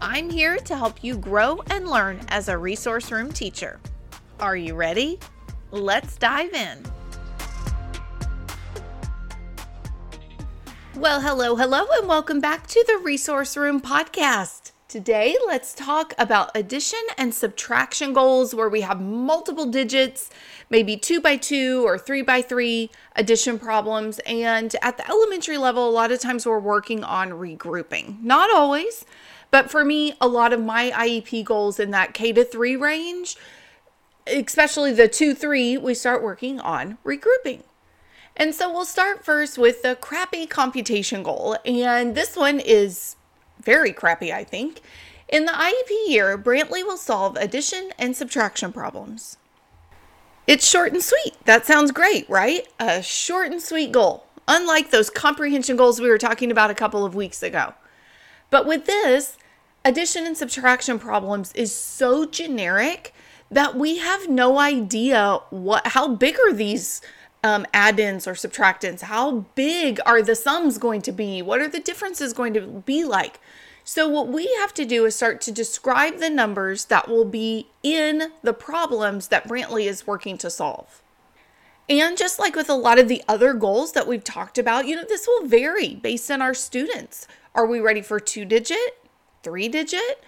I'm here to help you grow and learn as a resource room teacher. Are you ready? Let's dive in. Well, hello, hello, and welcome back to the Resource Room podcast. Today, let's talk about addition and subtraction goals where we have multiple digits, maybe two by two or three by three addition problems. And at the elementary level, a lot of times we're working on regrouping. Not always, but for me, a lot of my IEP goals in that K to 3 range, especially the 2 3, we start working on regrouping. And so we'll start first with the crappy computation goal. And this one is very crappy, I think. In the IEP year, Brantley will solve addition and subtraction problems. It's short and sweet. That sounds great, right? A short and sweet goal, unlike those comprehension goals we were talking about a couple of weeks ago. But with this, addition and subtraction problems is so generic that we have no idea what how big are these um, addends or subtractants? How big are the sums going to be? What are the differences going to be like? So what we have to do is start to describe the numbers that will be in the problems that brantley is working to solve. And just like with a lot of the other goals that we've talked about, you know, this will vary based on our students. Are we ready for two digit, three digit?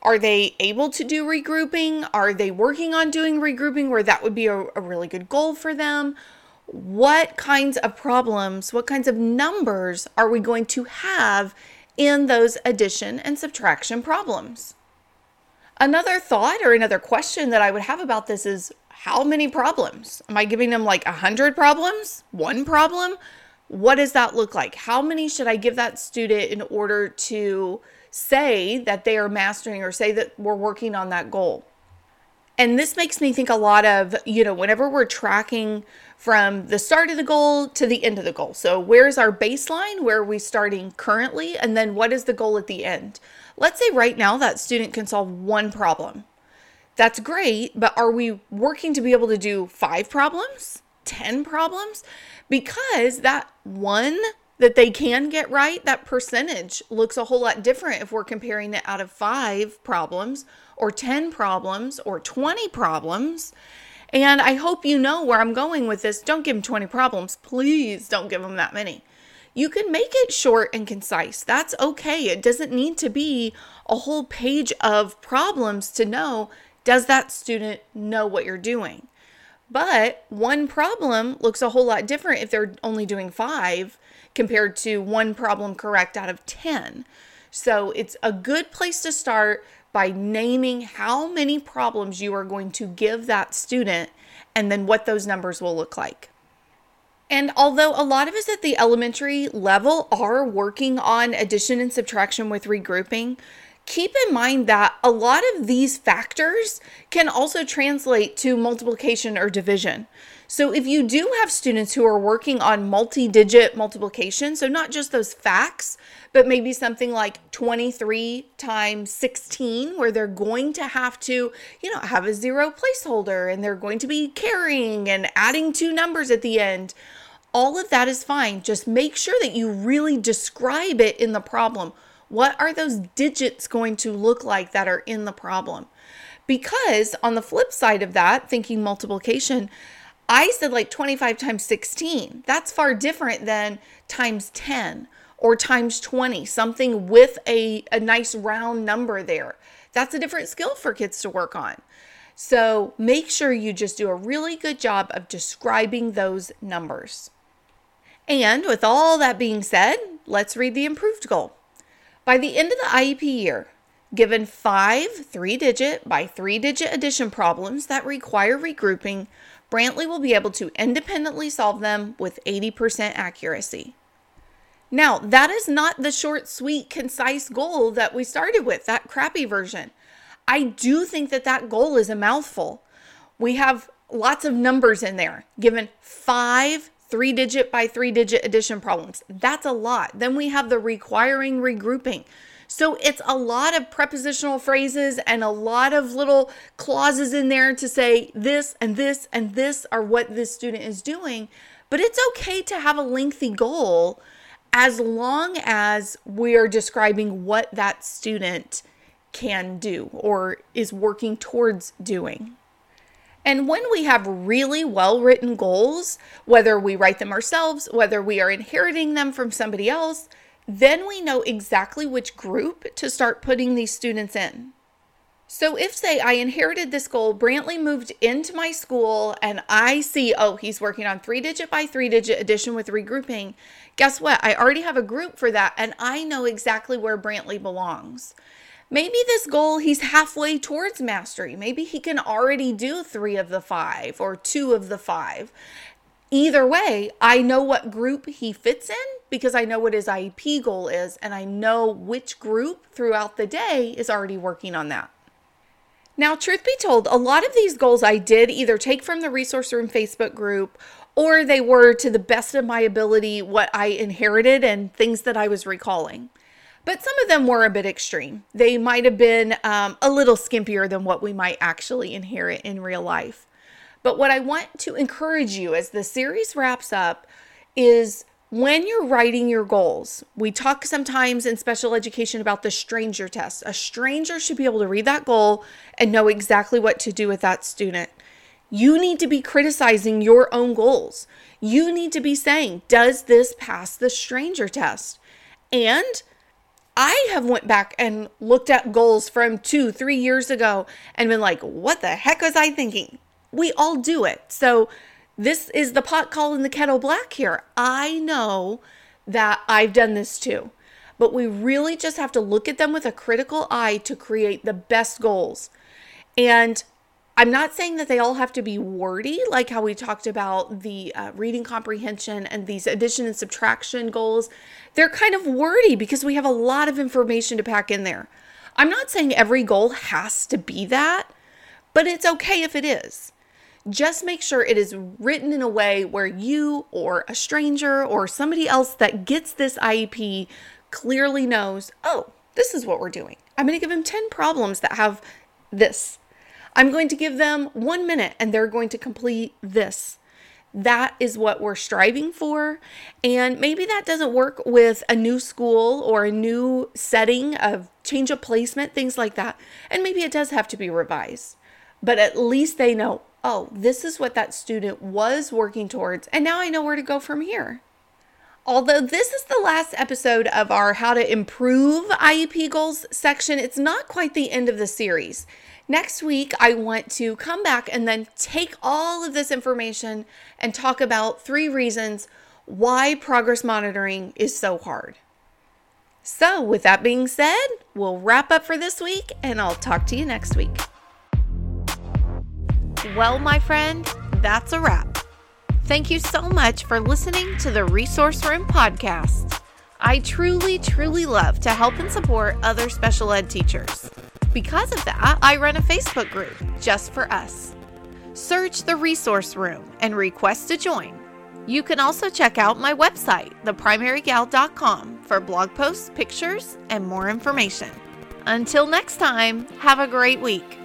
Are they able to do regrouping? Are they working on doing regrouping where that would be a, a really good goal for them? What kinds of problems, what kinds of numbers are we going to have in those addition and subtraction problems? Another thought or another question that I would have about this is how many problems? Am I giving them like a hundred problems? One problem? What does that look like? How many should I give that student in order to say that they are mastering or say that we're working on that goal? And this makes me think a lot of, you know, whenever we're tracking from the start of the goal to the end of the goal. So, where's our baseline? Where are we starting currently? And then what is the goal at the end? Let's say right now that student can solve one problem. That's great, but are we working to be able to do five problems, 10 problems? Because that one that they can get right, that percentage looks a whole lot different if we're comparing it out of five problems or 10 problems or 20 problems. And I hope you know where I'm going with this. Don't give them 20 problems. Please don't give them that many. You can make it short and concise. That's okay. It doesn't need to be a whole page of problems to know does that student know what you're doing? But one problem looks a whole lot different if they're only doing five compared to one problem correct out of 10. So it's a good place to start by naming how many problems you are going to give that student and then what those numbers will look like. And although a lot of us at the elementary level are working on addition and subtraction with regrouping, keep in mind that a lot of these factors can also translate to multiplication or division. So if you do have students who are working on multi-digit multiplication, so not just those facts, but maybe something like 23 times 16 where they're going to have to, you know, have a zero placeholder and they're going to be carrying and adding two numbers at the end. All of that is fine. Just make sure that you really describe it in the problem. What are those digits going to look like that are in the problem? Because on the flip side of that, thinking multiplication, I said like 25 times 16. That's far different than times 10 or times 20, something with a, a nice round number there. That's a different skill for kids to work on. So make sure you just do a really good job of describing those numbers. And with all that being said, let's read the improved goal. By the end of the IEP year, given five three digit by three digit addition problems that require regrouping, Brantley will be able to independently solve them with 80% accuracy. Now, that is not the short, sweet, concise goal that we started with, that crappy version. I do think that that goal is a mouthful. We have lots of numbers in there, given five three digit by three digit addition problems. That's a lot. Then we have the requiring regrouping. So it's a lot of prepositional phrases and a lot of little clauses in there to say this and this and this are what this student is doing. But it's okay to have a lengthy goal as long as we are describing what that student can do or is working towards doing. And when we have really well written goals, whether we write them ourselves, whether we are inheriting them from somebody else, then we know exactly which group to start putting these students in. So, if, say, I inherited this goal, Brantley moved into my school, and I see, oh, he's working on three digit by three digit addition with regrouping, guess what? I already have a group for that, and I know exactly where Brantley belongs. Maybe this goal he's halfway towards mastery. Maybe he can already do three of the five or two of the five. Either way, I know what group he fits in because I know what his IEP goal is and I know which group throughout the day is already working on that. Now, truth be told, a lot of these goals I did either take from the Resource Room Facebook group or they were to the best of my ability what I inherited and things that I was recalling but some of them were a bit extreme. They might have been um, a little skimpier than what we might actually inherit in real life. But what I want to encourage you as the series wraps up is when you're writing your goals, we talk sometimes in special education about the stranger test. A stranger should be able to read that goal and know exactly what to do with that student. You need to be criticizing your own goals. You need to be saying, does this pass the stranger test? And I have went back and looked at goals from two, three years ago and been like, what the heck was I thinking? We all do it. So this is the pot calling the kettle black here. I know that I've done this too, but we really just have to look at them with a critical eye to create the best goals. And I'm not saying that they all have to be wordy, like how we talked about the uh, reading comprehension and these addition and subtraction goals. They're kind of wordy because we have a lot of information to pack in there. I'm not saying every goal has to be that, but it's okay if it is. Just make sure it is written in a way where you or a stranger or somebody else that gets this IEP clearly knows, oh, this is what we're doing. I'm going to give him 10 problems that have this I'm going to give them one minute and they're going to complete this. That is what we're striving for. And maybe that doesn't work with a new school or a new setting of change of placement, things like that. And maybe it does have to be revised. But at least they know, oh, this is what that student was working towards. And now I know where to go from here. Although this is the last episode of our How to Improve IEP Goals section, it's not quite the end of the series. Next week, I want to come back and then take all of this information and talk about three reasons why progress monitoring is so hard. So, with that being said, we'll wrap up for this week and I'll talk to you next week. Well, my friend, that's a wrap. Thank you so much for listening to the Resource Room podcast. I truly, truly love to help and support other special ed teachers. Because of that, I run a Facebook group just for us. Search the resource room and request to join. You can also check out my website, theprimarygal.com, for blog posts, pictures, and more information. Until next time, have a great week.